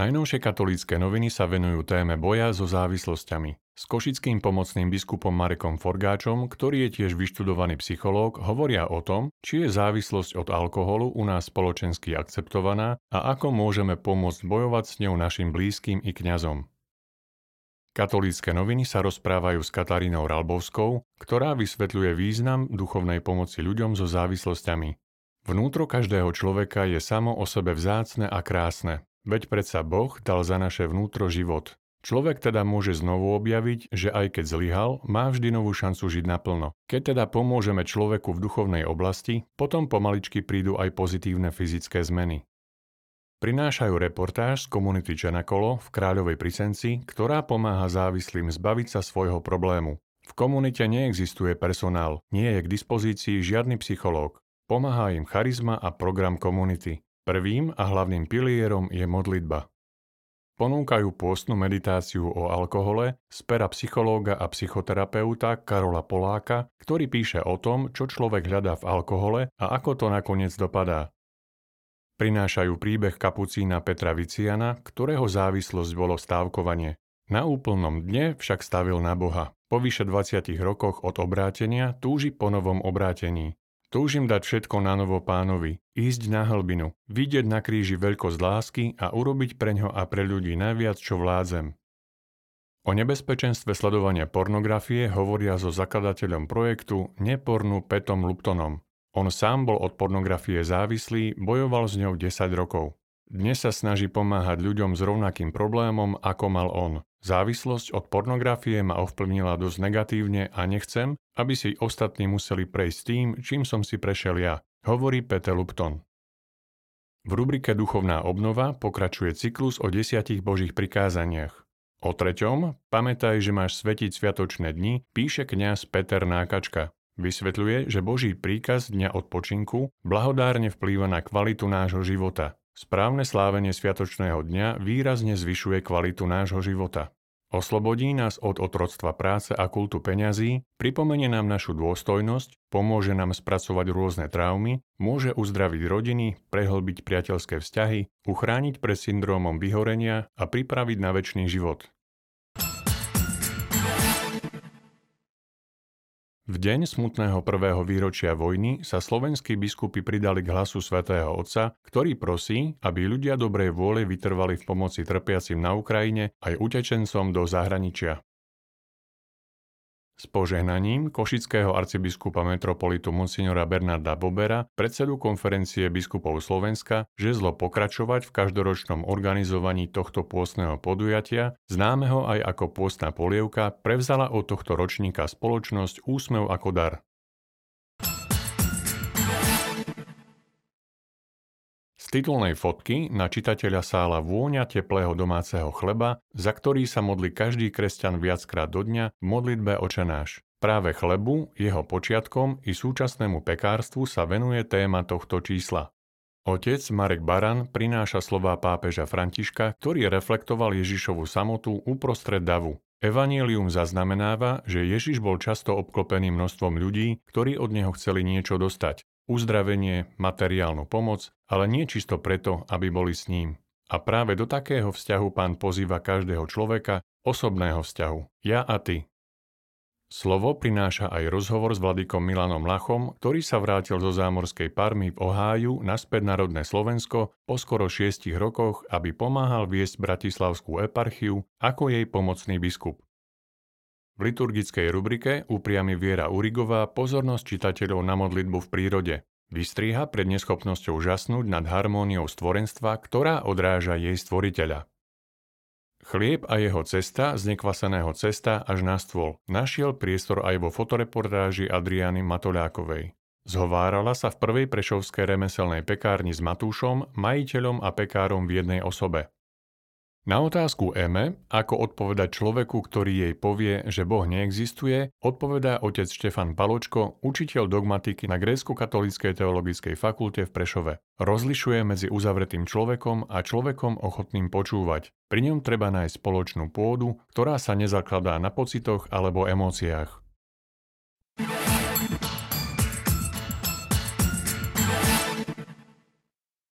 Najnovšie katolícke noviny sa venujú téme boja so závislosťami. S košickým pomocným biskupom Marekom Forgáčom, ktorý je tiež vyštudovaný psychológ, hovoria o tom, či je závislosť od alkoholu u nás spoločensky akceptovaná a ako môžeme pomôcť bojovať s ňou našim blízkym i kňazom. Katolícke noviny sa rozprávajú s Katarínou Ralbovskou, ktorá vysvetľuje význam duchovnej pomoci ľuďom so závislosťami. Vnútro každého človeka je samo o sebe vzácne a krásne. Veď predsa Boh dal za naše vnútro život. Človek teda môže znovu objaviť, že aj keď zlyhal, má vždy novú šancu žiť naplno. Keď teda pomôžeme človeku v duchovnej oblasti, potom pomaličky prídu aj pozitívne fyzické zmeny. Prinášajú reportáž z komunity Čenakolo v Kráľovej Prisenci, ktorá pomáha závislým zbaviť sa svojho problému. V komunite neexistuje personál, nie je k dispozícii žiadny psychológ. Pomáha im charizma a program komunity. Prvým a hlavným pilierom je modlitba. Ponúkajú pôstnu meditáciu o alkohole z pera psychológa a psychoterapeuta Karola Poláka, ktorý píše o tom, čo človek hľadá v alkohole a ako to nakoniec dopadá. Prinášajú príbeh kapucína Petra Viciana, ktorého závislosť bolo stávkovanie. Na úplnom dne však stavil na Boha. Po vyše 20 rokoch od obrátenia túži po novom obrátení. Túžim dať všetko na novo pánovi, ísť na hlbinu, vidieť na kríži veľkosť lásky a urobiť preňho a pre ľudí najviac, čo vládzem. O nebezpečenstve sledovania pornografie hovoria so zakladateľom projektu Nepornu Petom Luptonom. On sám bol od pornografie závislý, bojoval s ňou 10 rokov. Dnes sa snaží pomáhať ľuďom s rovnakým problémom, ako mal on. Závislosť od pornografie ma ovplyvnila dosť negatívne a nechcem, aby si ostatní museli prejsť tým, čím som si prešiel ja, hovorí Peter Lupton. V rubrike Duchovná obnova pokračuje cyklus o desiatich božích prikázaniach. O treťom, pamätaj, že máš svetiť sviatočné dni, píše kňaz Peter Nákačka. Vysvetľuje, že Boží príkaz dňa odpočinku blahodárne vplýva na kvalitu nášho života. Správne slávenie sviatočného dňa výrazne zvyšuje kvalitu nášho života. Oslobodí nás od otroctva práce a kultu peňazí, pripomenie nám našu dôstojnosť, pomôže nám spracovať rôzne traumy, môže uzdraviť rodiny, prehlbiť priateľské vzťahy, uchrániť pred syndrómom vyhorenia a pripraviť na väčší život. V deň smutného prvého výročia vojny sa slovenskí biskupy pridali k hlasu svätého Otca, ktorý prosí, aby ľudia dobrej vôle vytrvali v pomoci trpiacim na Ukrajine aj utečencom do zahraničia. S požehnaním košického arcibiskupa metropolitu monsignora Bernarda Bobera, predsedu konferencie biskupov Slovenska, že zlo pokračovať v každoročnom organizovaní tohto pôstneho podujatia, známeho aj ako pôstna polievka, prevzala od tohto ročníka spoločnosť Úsmev ako dar. Titulnej fotky na čitateľa sála vôňa teplého domáceho chleba, za ktorý sa modlí každý kresťan viackrát do dňa v modlitbe očenáš. Práve chlebu, jeho počiatkom i súčasnému pekárstvu sa venuje téma tohto čísla. Otec Marek Baran prináša slová pápeža Františka, ktorý reflektoval Ježišovu samotu uprostred davu. Evangelium zaznamenáva, že Ježiš bol často obklopený množstvom ľudí, ktorí od neho chceli niečo dostať uzdravenie, materiálnu pomoc, ale nie čisto preto, aby boli s ním. A práve do takého vzťahu pán pozýva každého človeka, osobného vzťahu. Ja a ty. Slovo prináša aj rozhovor s vladykom Milanom Lachom, ktorý sa vrátil zo zámorskej Parmy v Oháju naspäť na rodné Slovensko po skoro šiestich rokoch, aby pomáhal viesť Bratislavskú eparchiu ako jej pomocný biskup. V liturgickej rubrike upriami Viera Urigová pozornosť čitateľov na modlitbu v prírode. Vystríha pred neschopnosťou žasnúť nad harmóniou stvorenstva, ktorá odráža jej stvoriteľa. Chlieb a jeho cesta z nekvaseného cesta až na stôl našiel priestor aj vo fotoreportáži Adriany Matoľákovej. Zhovárala sa v prvej prešovskej remeselnej pekárni s Matúšom, majiteľom a pekárom v jednej osobe. Na otázku Eme, ako odpovedať človeku, ktorý jej povie, že Boh neexistuje, odpovedá otec Štefan Paločko, učiteľ dogmatiky na grécko-katolíckej teologickej fakulte v Prešove. Rozlišuje medzi uzavretým človekom a človekom ochotným počúvať. Pri ňom treba nájsť spoločnú pôdu, ktorá sa nezakladá na pocitoch alebo emóciách.